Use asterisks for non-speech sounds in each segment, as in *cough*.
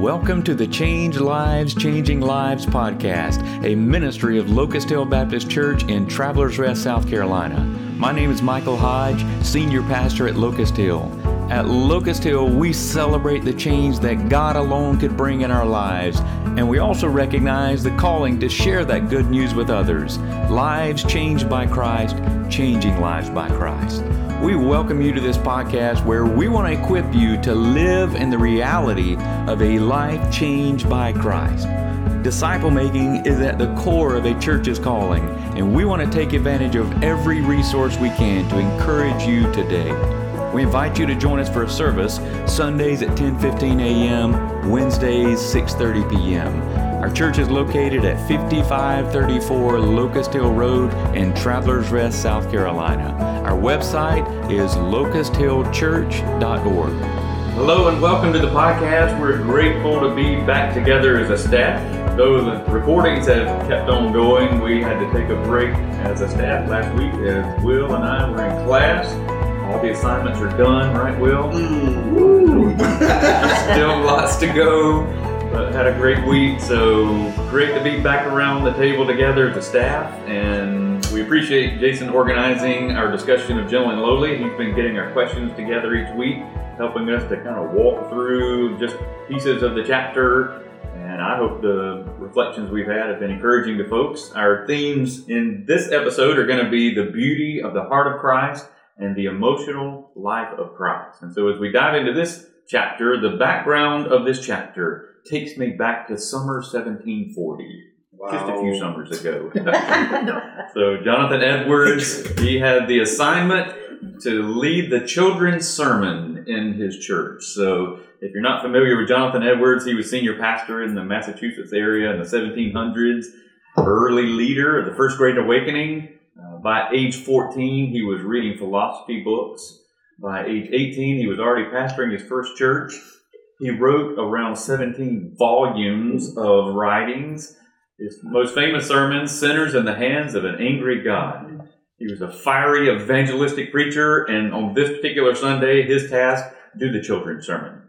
Welcome to the Change Lives, Changing Lives podcast, a ministry of Locust Hill Baptist Church in Travelers Rest, South Carolina. My name is Michael Hodge, Senior Pastor at Locust Hill. At Locust Hill, we celebrate the change that God alone could bring in our lives, and we also recognize the calling to share that good news with others. Lives changed by Christ, changing lives by Christ. We welcome you to this podcast where we want to equip you to live in the reality of a life changed by Christ. Disciple making is at the core of a church's calling, and we want to take advantage of every resource we can to encourage you today. We invite you to join us for a service Sundays at 10:15 a.m., Wednesdays 6:30 p.m. Our church is located at 5534 Locust Hill Road in Travelers Rest, South Carolina. Our website is locusthillchurch.org. Hello and welcome to the podcast. We're grateful to be back together as a staff. Though the recordings have kept on going, we had to take a break as a staff last week as Will and I were in class. All the assignments are done, right, Will? Mm. Still *laughs* lots to go but had a great week. So great to be back around the table together as a staff, and we appreciate Jason organizing our discussion of Gentle and Lowly. He's been getting our questions together each week, helping us to kind of walk through just pieces of the chapter. And I hope the reflections we've had have been encouraging to folks. Our themes in this episode are going to be the beauty of the heart of Christ and the emotional life of Christ. And so as we dive into this chapter, the background of this chapter takes me back to summer 1740. Wow. Just a few summers ago. *laughs* *laughs* so Jonathan Edwards, he had the assignment to lead the children's sermon in his church. So if you're not familiar with Jonathan Edwards, he was senior pastor in the Massachusetts area in the 1700s, early leader of the First Great Awakening. By age 14, he was reading philosophy books. By age 18, he was already pastoring his first church. He wrote around 17 volumes of writings. His most famous sermon, Sinners in the Hands of an Angry God. He was a fiery evangelistic preacher, and on this particular Sunday, his task, do the children's sermon.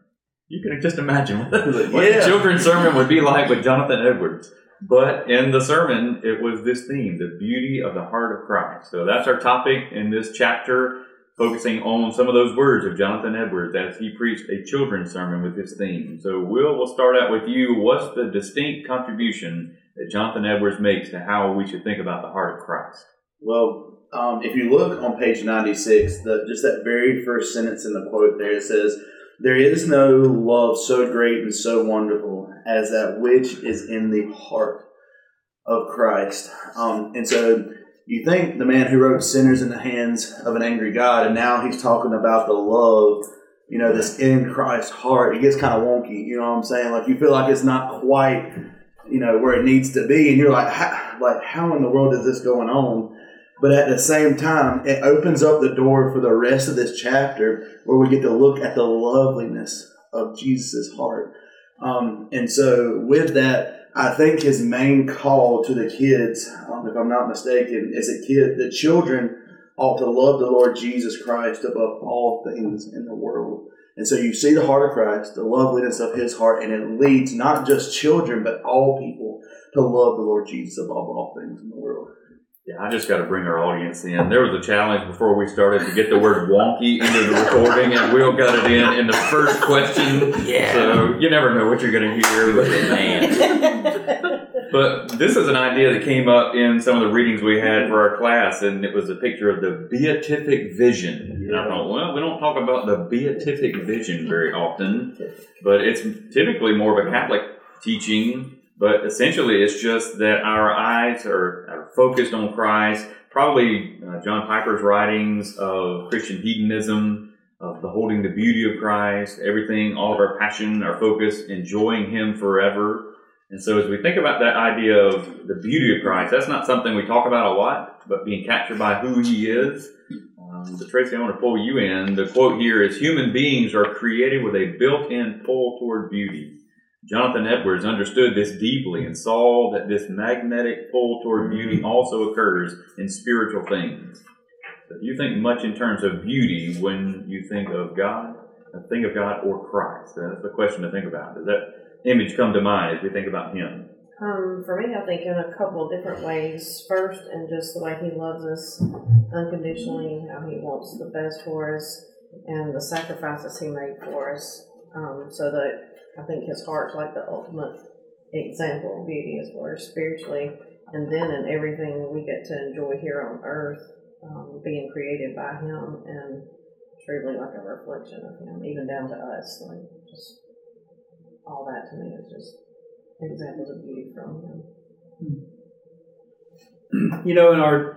You can just imagine *laughs* what, what yeah. the children's sermon would be like with Jonathan Edwards. But in the sermon, it was this theme, the beauty of the heart of Christ. So that's our topic in this chapter focusing on some of those words of Jonathan Edwards as he preached a children's sermon with this theme. So, Will, we'll start out with you. What's the distinct contribution that Jonathan Edwards makes to how we should think about the heart of Christ? Well, um, if you look on page 96, the, just that very first sentence in the quote there, it says, There is no love so great and so wonderful as that which is in the heart of Christ. Um, and so you think the man who wrote sinners in the hands of an angry God, and now he's talking about the love, you know, this in Christ's heart. It gets kind of wonky, you know what I'm saying? Like you feel like it's not quite, you know, where it needs to be, and you're like, like how in the world is this going on? But at the same time, it opens up the door for the rest of this chapter where we get to look at the loveliness of Jesus' heart. Um, and so, with that, I think his main call to the kids, um, if I'm not mistaken, is that kid, the children ought to love the Lord Jesus Christ above all things in the world. And so you see the heart of Christ, the loveliness of his heart, and it leads not just children, but all people to love the Lord Jesus above all things in the world. Yeah, I just got to bring our audience in. There was a challenge before we started to get the word wonky into the recording, and Will got it in in the first question. Yeah. So you never know what you're going to hear. But, man. *laughs* but this is an idea that came up in some of the readings we had for our class, and it was a picture of the beatific vision. And I thought, well, we don't talk about the beatific vision very often, but it's typically more of a Catholic teaching but essentially, it's just that our eyes are, are focused on Christ. Probably uh, John Piper's writings of Christian hedonism, of beholding the beauty of Christ, everything, all of our passion, our focus, enjoying Him forever. And so, as we think about that idea of the beauty of Christ, that's not something we talk about a lot, but being captured by who He is. Um, but Tracy, I want to pull you in. The quote here is Human beings are created with a built in pull toward beauty. Jonathan Edwards understood this deeply and saw that this magnetic pull toward beauty also occurs in spiritual things. So you think much in terms of beauty when you think of God? a thing of God or Christ? That's the question to think about. Does that image come to mind as we think about Him? Um, for me, I think in a couple of different ways. First, and just the way He loves us unconditionally, how He wants the best for us, and the sacrifices He made for us. Um, so that I think His heart's like the ultimate example of beauty as far as spiritually, and then in everything we get to enjoy here on earth, um, being created by Him and truly like a reflection of Him, even down to us. Like just all that to me is just examples of beauty from Him. *clears throat* You know, in our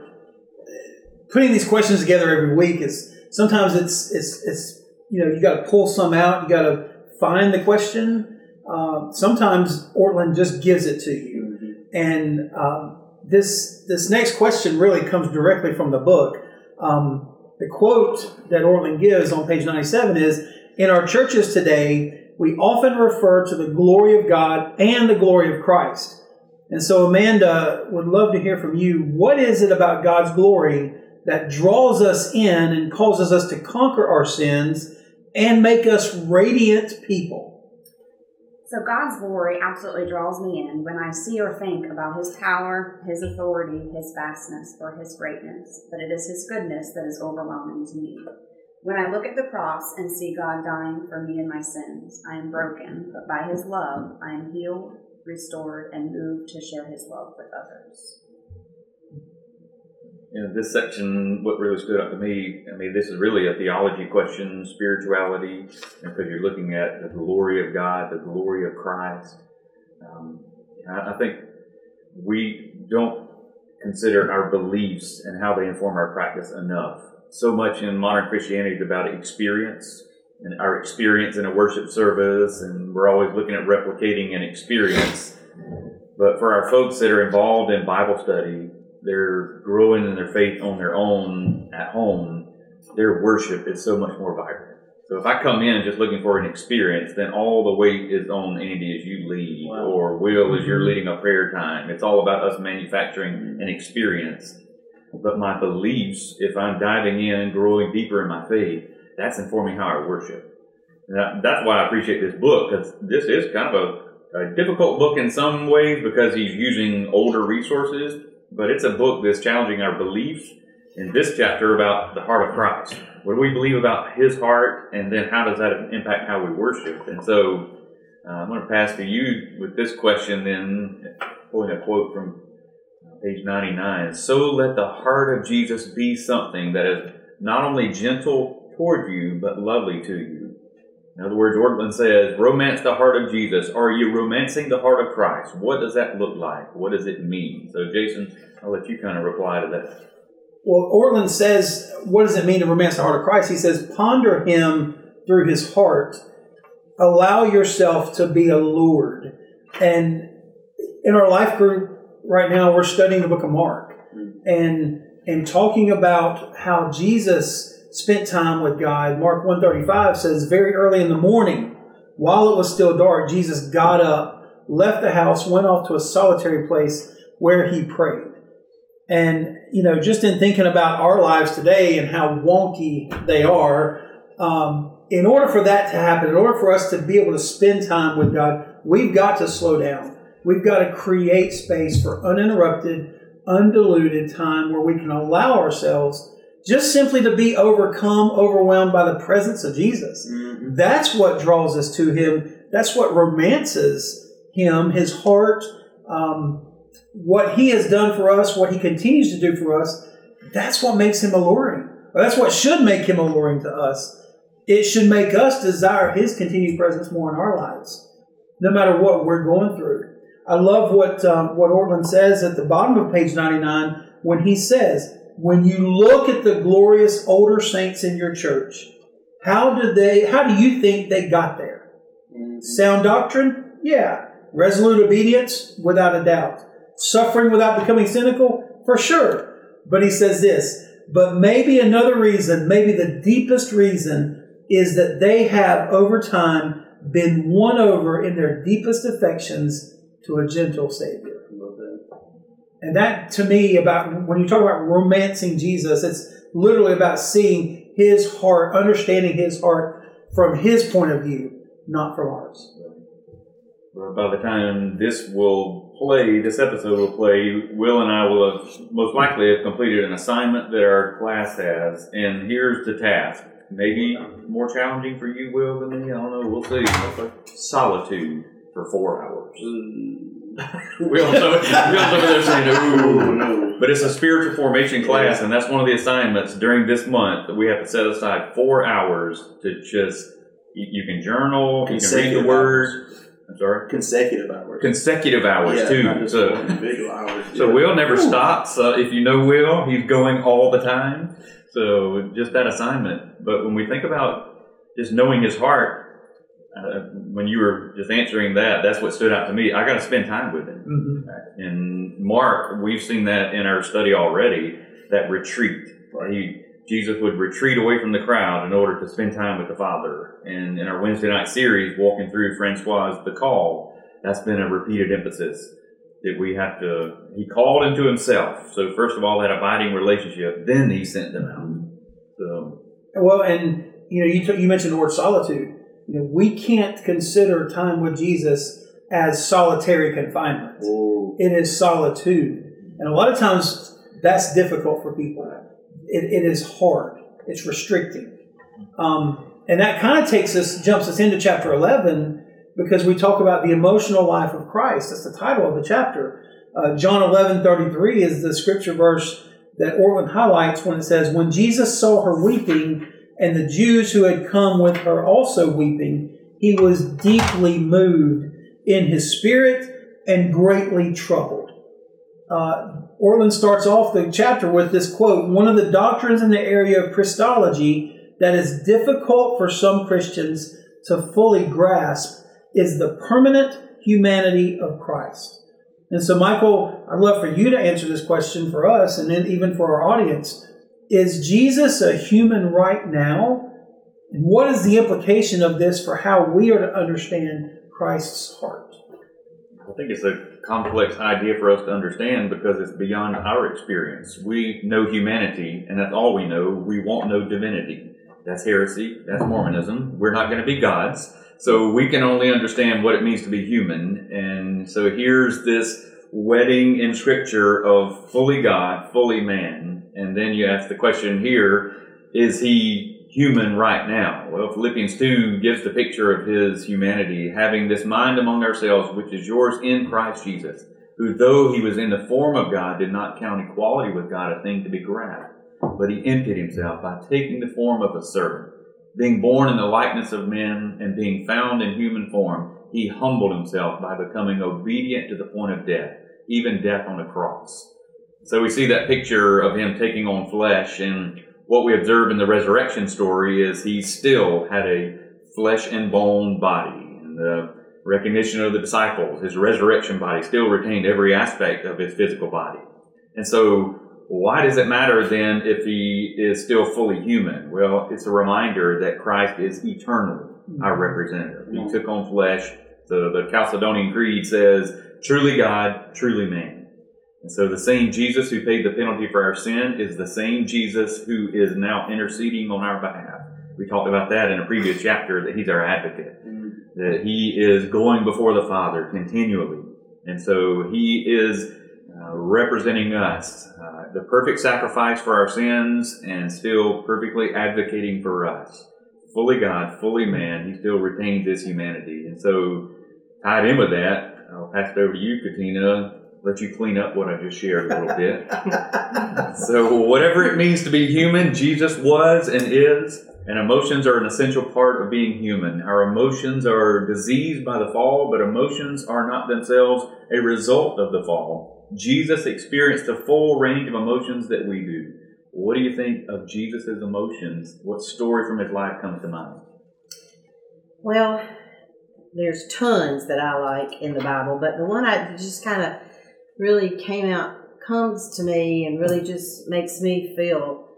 putting these questions together every week is sometimes it's it's it's you know you got to pull some out, you got to find the question. Uh, sometimes Ortlund just gives it to you, and um, this this next question really comes directly from the book. Um, the quote that Ortlund gives on page 97 is In our churches today, we often refer to the glory of God and the glory of Christ. And so, Amanda would love to hear from you. What is it about God's glory that draws us in and causes us to conquer our sins and make us radiant people? So God's glory absolutely draws me in when I see or think about His power, His authority, His vastness, or His greatness, but it is His goodness that is overwhelming to me. When I look at the cross and see God dying for me and my sins, I am broken, but by His love, I am healed, restored, and moved to share His love with others. You know, this section, what really stood out to me, I mean, this is really a theology question, spirituality, because you're looking at the glory of God, the glory of Christ. Um, I, I think we don't consider our beliefs and how they inform our practice enough. So much in modern Christianity is about experience and our experience in a worship service, and we're always looking at replicating an experience. But for our folks that are involved in Bible study, they're growing in their faith on their own at home, their worship is so much more vibrant. So if I come in just looking for an experience, then all the weight is on Andy as you lead, Wow. or Will as you're mm-hmm. leading a prayer time. It's all about us manufacturing an experience. But my beliefs, if I'm diving in and growing deeper in my faith, that's informing how I worship. That- that's why I appreciate this book, because this is kind of a, a difficult book in some ways because he's using older resources, but it's a book that's challenging our beliefs. In this chapter about the heart of Christ, what do we believe about His heart, and then how does that impact how we worship? And so, uh, I'm going to pass to you with this question. Then, pulling a quote from uh, page 99. So let the heart of Jesus be something that is not only gentle toward you, but lovely to you. In other words, Ortlund says, romance the heart of Jesus. Are you romancing the heart of Christ? What does that look like? What does it mean? So, Jason, I'll let you kind of reply to that. Well, Ortlund says, what does it mean to romance the heart of Christ? He says, ponder him through his heart. Allow yourself to be allured. And in our life group right now, we're studying the book of Mark hmm. and and talking about how Jesus spent time with God. Mark 135 says, very early in the morning, while it was still dark, Jesus got up, left the house, went off to a solitary place where he prayed. And, you know, just in thinking about our lives today and how wonky they are, um, in order for that to happen, in order for us to be able to spend time with God, we've got to slow down. We've got to create space for uninterrupted, undiluted time where we can allow ourselves just simply to be overcome, overwhelmed by the presence of Jesus. Mhm. That's what draws us to Him. That's what romances Him, His heart, um, what He has done for us, what He continues to do for us. That's what makes Him alluring. Or that's what should make Him alluring to us. It should make us desire His continued presence more in our lives, no matter what we're going through. I love what um, what Ortlund says at the bottom of page 99 when he says, "When you look at the glorious older saints in your church, how did they? How do you think they got there? Mhm. Sound doctrine, yeah. Resolute obedience, without a doubt. Suffering without becoming cynical, for sure. But he says this. But maybe another reason, maybe the deepest reason, is that they have over time been won over in their deepest affections to a gentle Savior. Love that. And that, to me, about when you talk about romancing Jesus, it's literally about seeing His heart, understanding His heart from his point of view, not from ours. Well, by the time this will play, this episode will play, Will and I will have most likely have completed an assignment that our class has, and here's the task. Maybe more challenging for you, Will, than me. I don't know. We'll see. Solitude for four hours. Mm. Will's over, Will's over there saying, Ooh, "Ooh." no. But it's a spiritual formation class, and that's one of the assignments during this month that we have to set aside four hours to just. You, you can journal, you can read the word. I'm sorry. Consecutive hours. Consecutive hours yeah, too. So, individual hours. *laughs* so yeah. Will never stops. Uh, if you know Will, he's going all the time. So just that assignment. But when we think about just knowing his heart, uh, when you were just answering that, that's what stood out to me. I got to spend time with him. Mm-hmm. And Mark, we've seen that in our study already. That retreat. He, Jesus would retreat away from the crowd in order to spend time with the Father. And in our Wednesday night series, walking through Francois' The Call, that's been a repeated emphasis that we have to. He called into himself. So first of all, that abiding relationship. Then he sent them out. So Well, and you know, you, t- you mentioned the word solitude. You know, we can't consider time with Jesus as solitary confinement. Ooh. It is solitude, and a lot of times that's difficult for people. It, it is hard. It's restricting, um, and that kind of takes us, jumps us into chapter eleven because we talk about the emotional life of Christ. That's the title of the chapter. Uh, John eleven thirty three is the scripture verse that Ortlund highlights when it says, "When Jesus saw her weeping." And the Jews who had come with her also weeping, he was deeply moved in his spirit and greatly troubled. Uh, Ortlund starts off the chapter with this quote One of the doctrines in the area of Christology that is difficult for some Christians to fully grasp is the permanent humanity of Christ. And so, Michael, I'd love for you to answer this question for us and then even for our audience. Is Jesus a human right now? And what is the implication of this for how we are to understand Christ's heart? I think it's a complex idea for us to understand because it's beyond our experience. We know humanity, and that's all we know. We won't know divinity. That's heresy. That's Mormonism. We're not going to be gods. So we can only understand what it means to be human. And so here's this wedding in Scripture of fully God, fully man. And then you ask the question here is he human right now? Well, Philippians 2 gives the picture of his humanity, having this mind among ourselves, which is yours in Christ Jesus, who, though he was in the form of God, did not count equality with God a thing to be grasped, but he emptied himself by taking the form of a servant. Being born in the likeness of men and being found in human form, he humbled himself by becoming obedient to the point of death, even death on the cross. So we see that picture of him taking on flesh, and what we observe in the resurrection story is he still had a flesh and bone body. And the recognition of the disciples, his resurrection body still retained every aspect of his physical body. And so, why does it matter then if he is still fully human? Well, it's a reminder that Christ is eternally our mm-hmm. representative. He took on flesh. So the Chalcedonian Creed says, truly God, truly man. And so the same Jesus who paid the penalty for our sin is the same Jesus who is now interceding on our behalf. We talked about that in a previous chapter that he's our advocate, that he is going before the Father continually. And so he is uh, representing us, uh, the perfect sacrifice for our sins, and still perfectly advocating for us. Fully God, fully man, he still retains his humanity. And so, tied in with that, I'll pass it over to you, Katina, let you clean up what I just shared a little bit. *laughs* so, whatever it means to be human, Jesus was and is, and emotions are an essential part of being human. Our emotions are diseased by the fall, but emotions are not themselves a result of the fall. Jesus experienced the full range of emotions that we do. What do you think of Jesus' emotions? What story from his life comes to mind? Well, there's tons that I like in the Bible, but the one I just kind of really came out, comes to me, and really just makes me feel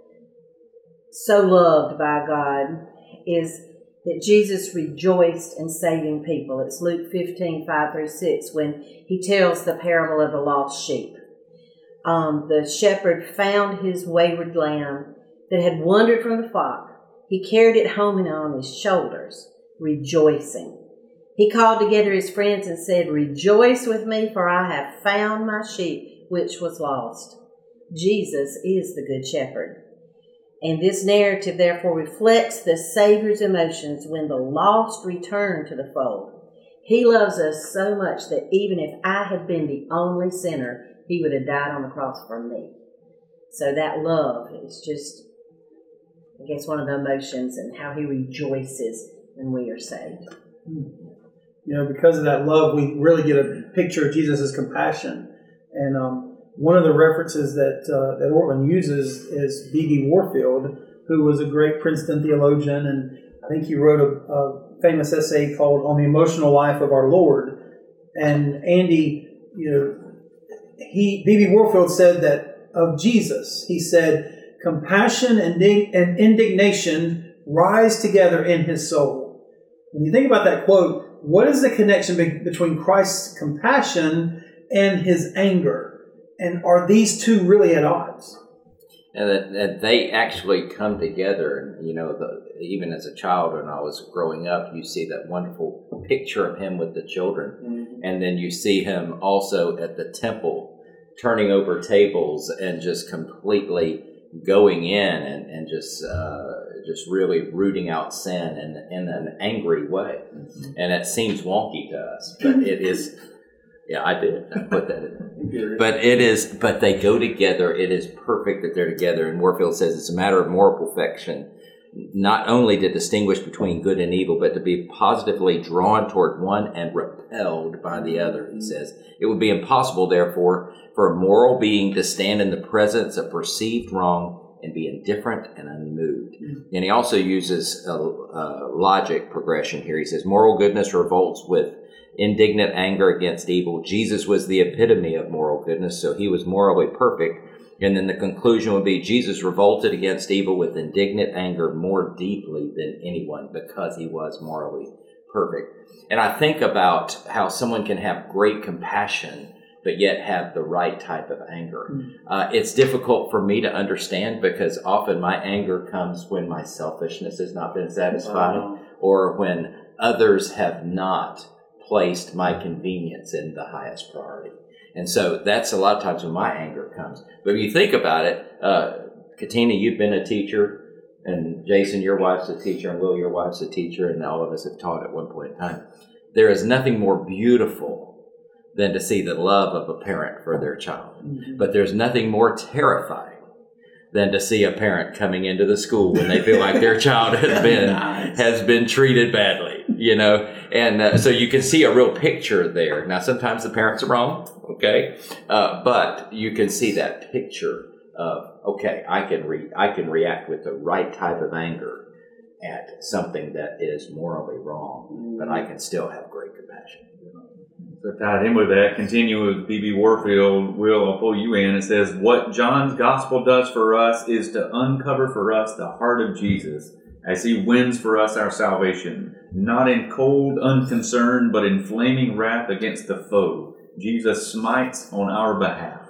so loved by God is that Jesus rejoiced in saving people. It's Luke 15, 5 through 6, when he tells the parable of the lost sheep. Um, the shepherd found his wayward lamb that had wandered from the flock, He carried it home and on his shoulders, rejoicing. He called together his friends and said, Rejoice with me, for I have found my sheep which was lost. Jesus is the Good Shepherd. And this narrative therefore reflects the Savior's emotions when the lost return to the fold. He loves us so much that even if I had been the only sinner, he would have died on the cross for me. So that love is just, I guess, one of the emotions and how he rejoices when we are saved. Hmm. You know, because of that love, we really get a picture of Jesus' compassion. And um, one of the references that uh, that Ortlund uses is B.B. Warfield, who was a great Princeton theologian, and I think he wrote a, a famous essay called "On the Emotional Life of Our Lord." And Andy, you know, he B.B. Warfield said that of Jesus, he said, "Compassion and, and indignation rise together in his soul." When you think about that quote, what is the connection be- between Christ's compassion and his anger? And are these two really at odds? and that, that they actually come together. And you know, the, even as a child, when I was growing up, you see that wonderful picture of him with the children, and then you see him also at the temple, turning over tables and just completely going in and, and just uh, just really rooting out sin in, in an angry way. Mm-hmm. And it seems wonky to us, but it is. Yeah, I did. I put that in. But it is, but they go together. It is perfect that they're together. And Warfield says it's a matter of moral perfection, not only to distinguish between good and evil, but to be positively drawn toward one and repelled by the other. He mm-hmm. says it would be impossible, therefore, for a moral being to stand in the presence of perceived wrong and be indifferent and unmoved. Mm-hmm. And he also uses a, a logic progression here. He says moral goodness revolts with indignant anger against evil. Jesus was the epitome of moral goodness, so he was morally perfect. And then the conclusion would be Jesus revolted against evil with indignant anger more deeply than anyone because he was morally perfect. And I think about how someone can have great compassion but yet have the right type of anger. Uh, it's difficult for me to understand because often my anger comes when my selfishness has not been satisfied Wow. or when others have not placed my convenience in the highest priority. And so that's a lot of times when my anger comes. But if you think about it, uh, Katina, you've been a teacher, and Jason, your wife's a teacher, and Will, your wife's a teacher, and all of us have taught at one point in time. There is nothing more beautiful than to see the love of a parent for their child. But there's nothing more terrifying than to see a parent coming into the school when they feel like their child has *laughs* been Nice. has been treated badly, you know. And uh, so you can see a real picture there. Now, sometimes the parents are wrong, okay, uh, but you can see that picture of okay, I can re- I can react with the right type of anger at something that is morally wrong, but I can still have great compassion. So tied in with that, continue with B.B. Warfield. Will, I'll pull you in. It says, What John's gospel does for us is to uncover for us the heart of Jesus as he wins for us our salvation, not in cold unconcern, but in flaming wrath against the foe. Jesus smites on our behalf.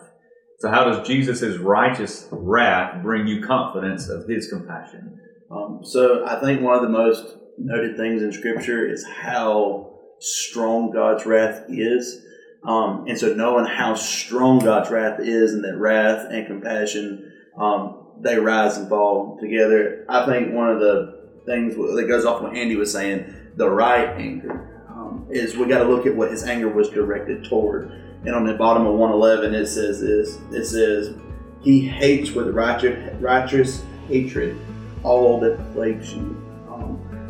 So, how does Jesus' righteous wrath bring you confidence of his compassion? Um, so I think one of the most noted things in Scripture is how strong God's wrath is. Um, and so knowing how strong God's wrath is and that wrath and compassion, um, they rise and fall together. I think one of the things that goes off what Andy was saying, the right anger, um, is we got to look at what his anger was directed toward. And on the bottom of 111, it says this, it says, he hates with righteous, righteous hatred all that plagues you.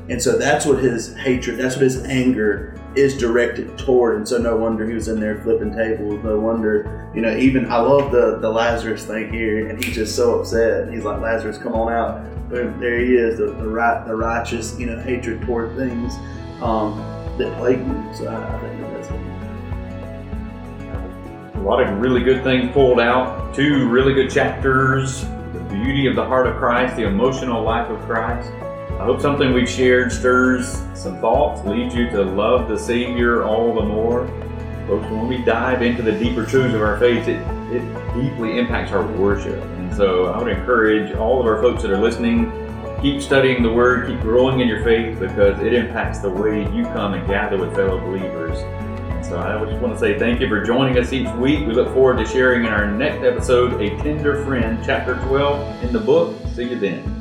And so that's what his hatred, that's what his anger is directed toward. And so no wonder he was in there flipping tables. No wonder, you know, even I love the, the Lazarus thing here. And he's just so upset. He's like, Lazarus, come on out. Boom, there he is, the, the, right, the righteous, you know, hatred toward things um, that plague you. So I, I think that's it. A lot of really good things pulled out. Two really good chapters. The beauty of the heart of Christ, the emotional life of Christ. I hope something we've shared stirs some thoughts, leads you to love the Savior all the more. Folks, when we dive into the deeper truths of our faith, it, it deeply impacts our worship. And so I would encourage all of our folks that are listening, keep studying the Word, keep growing in your faith because it impacts the way you come and gather with fellow believers. And So I just want to say thank you for joining us each week. We look forward to sharing in our next episode, A Tender Friend, Chapter 12 in the book. See you then.